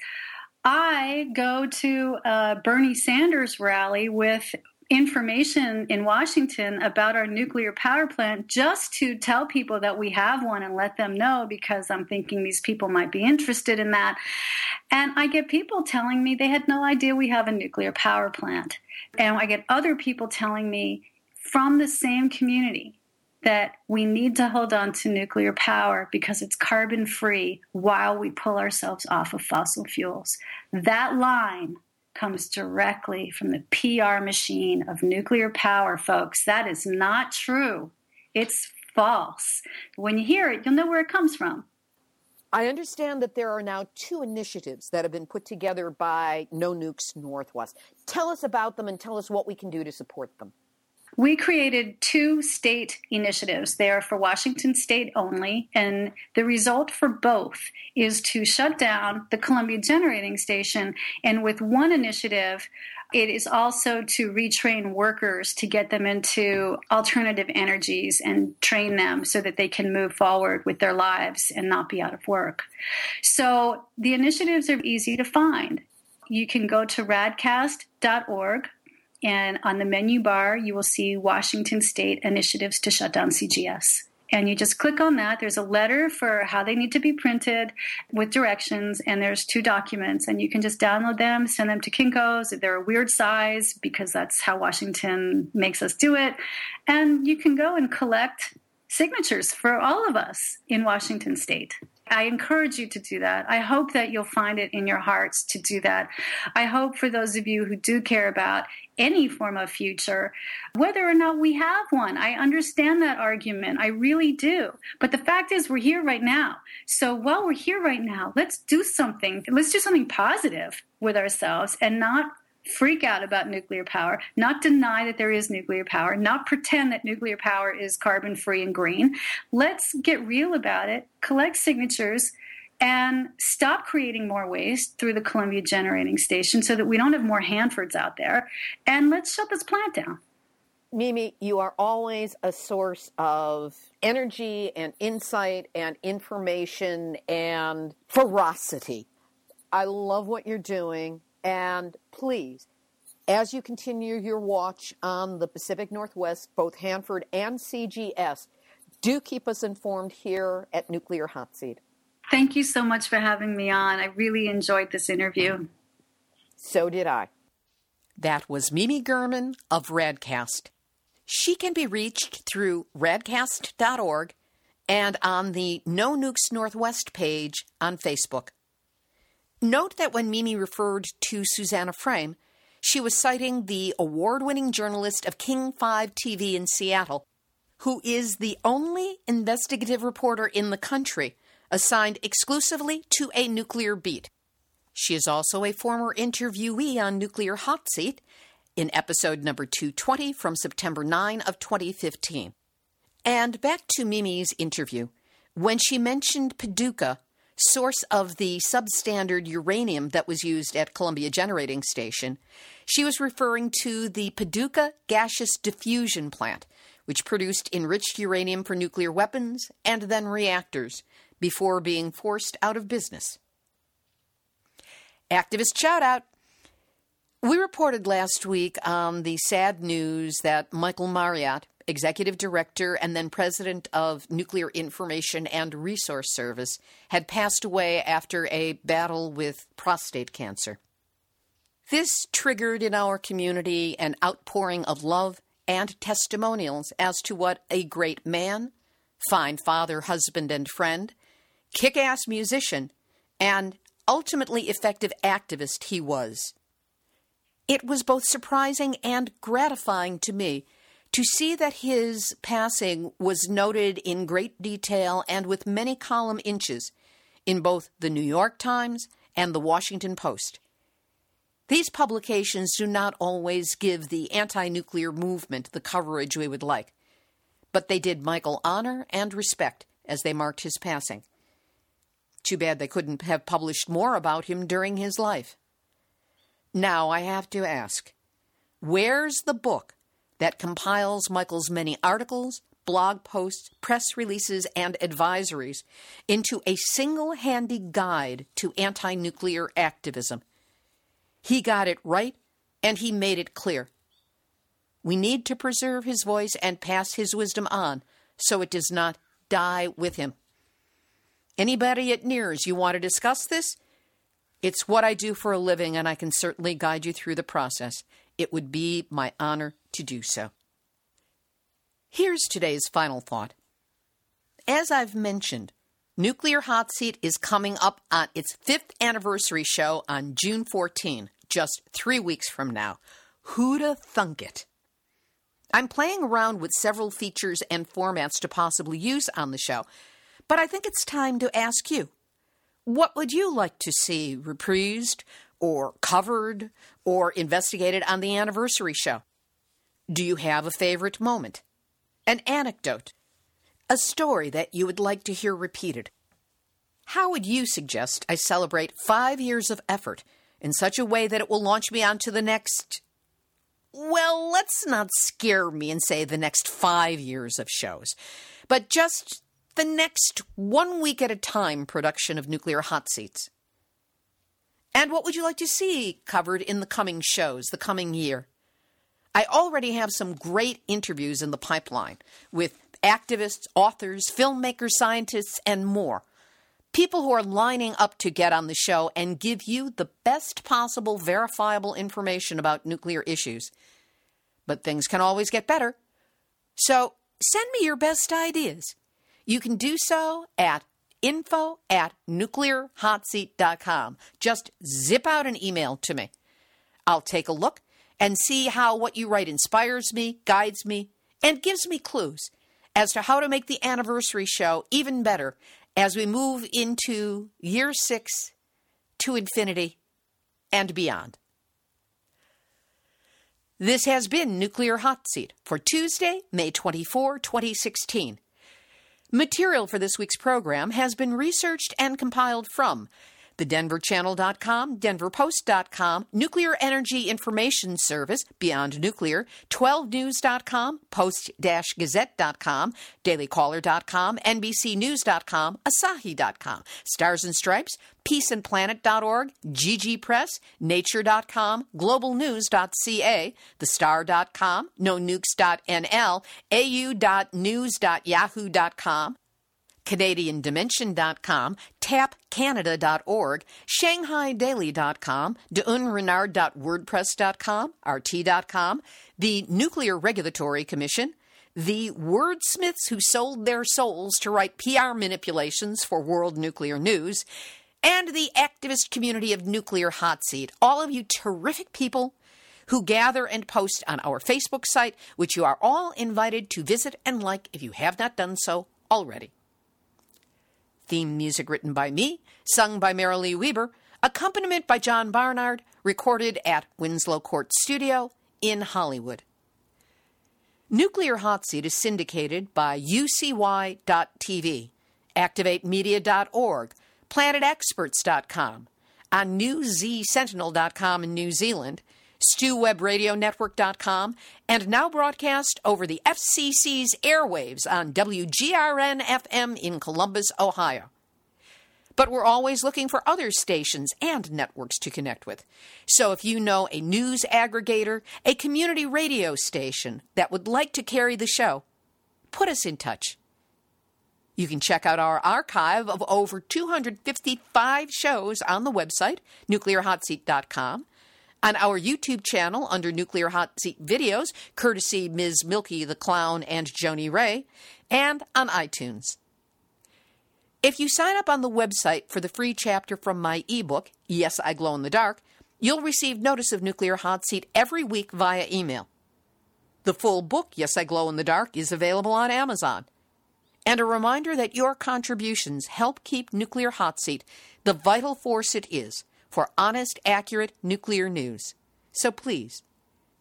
C: I go to a Bernie Sanders rally with information in Washington about our nuclear power plant just to tell people that we have one and let them know because I'm thinking these people might be interested in that. And I get people telling me they had no idea we have a nuclear power plant. And I get other people telling me from the same community that we need to hold on to nuclear power because it's carbon free while we pull ourselves off of fossil fuels. That line comes directly from the PR machine of nuclear power, folks. That is not true. It's false. When you hear it, you'll know where it comes from.
A: I understand that there are now two initiatives that have been put together by No Nukes Northwest. Tell us about them and tell us what we can do to support them.
C: We created two state initiatives. They are for Washington state only, and the result for both is to shut down the Columbia Generating Station. And with one initiative, it is also to retrain workers to get them into alternative energies and train them so that they can move forward with their lives and not be out of work. So the initiatives are easy to find. You can go to radcast.org and on the menu bar, you will see Washington State initiatives to shut down CGS. And you just click on that. There's a letter for how they need to be printed with directions, and there's two documents. And you can just download them, send them to Kinko's. They're a weird size because that's how Washington makes us do it. And you can go and collect signatures for all of us in Washington State. I encourage you to do that. I hope that you'll find it in your hearts to do that. I hope for those of you who do care about any form of future, whether or not we have one. I understand that argument. I really do. But the fact is, we're here right now. So while we're here right now, let's do something. Let's do something positive with ourselves and not freak out about nuclear power, not deny that there is nuclear power, not pretend that nuclear power is carbon free and green. Let's get real about it, collect signatures, and stop creating more waste through the Columbia Generating Station so that we don't have more Hanfords out there. And let's shut this plant down.
A: Mimi, you are always a source of energy and insight and information and ferocity. I love what you're doing. And please, as you continue your watch on the Pacific Northwest, both Hanford and CGS, do keep us informed here at Nuclear Hot Seat.
C: Thank you so much for having me on. I really enjoyed this interview.
A: So did I. That was Mimi German of Radcast. She can be reached through radcast.org and on the No Nukes Northwest page on Facebook. Note that when Mimi referred to Susannah Frame, she was citing the award winning journalist of King 5 TV in Seattle, who is the only investigative reporter in the country assigned exclusively to a nuclear beat. She is also a former interviewee on Nuclear Hot Seat in episode number 220 from September 9 of 2015. And back to Mimi's interview. When she mentioned Paducah source of the substandard uranium that was used at Columbia Generating Station, she was referring to the Paducah Gaseous Diffusion Plant, which produced enriched uranium for nuclear weapons and then reactors before being forced out of business. Activist shout out. We reported last week on the sad news that Michael Marriott, executive director and then president of Nuclear Information and Resource Service, had passed away after a battle with prostate cancer. This triggered in our community an outpouring of love and testimonials as to what a great man, fine father, husband, and friend, kick ass musician, and ultimately effective activist he was. It was both surprising and gratifying to me to see that his passing was noted in great detail and with many column inches in both the New York Times and the Washington Post. These publications do not always give the anti nuclear movement the coverage we would like, but they did Michael honor and respect as they marked his passing. Too bad they couldn't have published more about him during his life. Now I have to ask where's the book that compiles Michael's many articles, blog posts, press releases, and advisories into a single handy guide to anti nuclear activism. He got it right and he made it clear. We need to preserve his voice and pass his wisdom on so it does not die with him. Anybody at NIRS you want to discuss this? It's what I do for a living, and I can certainly guide you through the process. It would be my honor to do so. Here's today's final thought. As I've mentioned, Nuclear Hot Seat is coming up on its fifth anniversary show on June 14, just three weeks from now. Who'da thunk it? I'm playing around with several features and formats to possibly use on the show, but I think it's time to ask you what would you like to see reprised or covered or investigated on the anniversary show? Do you have a favorite moment? An anecdote? A story that you would like to hear repeated? How would you suggest I celebrate five years of effort in such a way that it will launch me on to the next? Well, let's not scare me and say the next five years of shows, but just the next one week at a time production of Nuclear Hot Seats? And what would you like to see covered in the coming shows, the coming year? I already have some great interviews in the pipeline with activists, authors, filmmakers, scientists, and more. People who are lining up to get on the show and give you the best possible verifiable information about nuclear issues. But things can always get better. So send me your best ideas. You can do so at info at nuclearhotseat.com. Just zip out an email to me. I'll take a look and see how what you write inspires me, guides me, and gives me clues as to how to make the anniversary show even better as we move into year six to infinity and beyond. This has been Nuclear Hot Seat for Tuesday, May 24, 2016. Material for this week's program has been researched and compiled from TheDenverChannel.com, DenverPost.com, Nuclear Energy Information Service, Beyond Nuclear, 12News.com, Post-Gazette.com, DailyCaller.com, NBCNews.com, Asahi.com, Stars and Stripes, peaceandplanet.org, Jiji Press, Nature.com, globalnews.ca, thestar.com, nonukes.nl, au.news.yahoo.com, CanadianDimension.com, TapCanada.org, ShanghaiDaily.com, DeUnrenard.wordpress.com, RT.com, the Nuclear Regulatory Commission, the wordsmiths who sold their souls to write PR manipulations for World Nuclear News, and the activist community of Nuclear Hot Seat. All of you terrific people who gather and post on our Facebook site, which you are all invited to visit and like if you have not done so already. Theme music written by me, sung by Marilee Weber, accompaniment by John Barnard, recorded at Winslow Court Studio in Hollywood. Nuclear Hot Seat is syndicated by UCY.tv, ActivateMedia.org, PlanetExperts.com, on NewZSentinel.com in New Zealand, StewWebRadioNetwork.com, and now broadcast over the FCC's airwaves on WGRN FM in Columbus, Ohio. But we're always looking for other stations and networks to connect with. So if you know a news aggregator, a community radio station that would like to carry the show, put us in touch. You can check out our archive of over 255 shows on the website, nuclearhotseat.com on our YouTube channel under Nuclear Hot Seat Videos, courtesy Ms. Milky the Clown and Joni Ray, and on iTunes. If you sign up on the website for the free chapter from my ebook, Yes, I Glow in the Dark, you'll receive notice of Nuclear Hot Seat every week via email. The full book, Yes, I Glow in the Dark, is available on Amazon. And a reminder that your contributions help keep Nuclear Hot Seat the vital force it is for honest, accurate nuclear news. So please,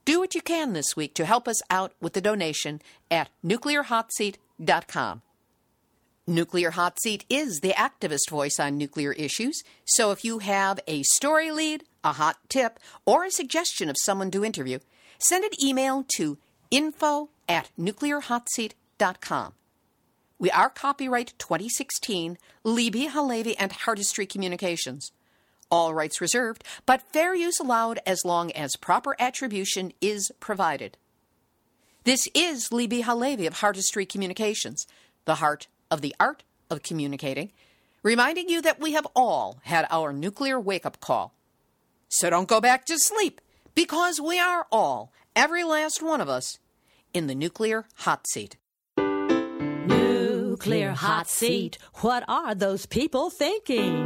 A: do what you can this week to help us out with the donation at nuclearhotseat.com. Nuclear Hot Seat is the activist voice on nuclear issues, so if you have a story lead, a hot tip, or a suggestion of someone to interview, send an email to info at nuclearhotseat.com. We are copyright 2016, Libbe HaLevy and Heartistry Communications. All rights reserved, but fair use allowed as long as proper attribution is provided. This is Libbe HaLevy of Heartistry Communications, the heart of the art of communicating, reminding you that we have all had our nuclear wake up call. So don't go back to sleep, because we are all, every last one of us, in the nuclear hot seat.
B: Nuclear hot seat. What are those people thinking?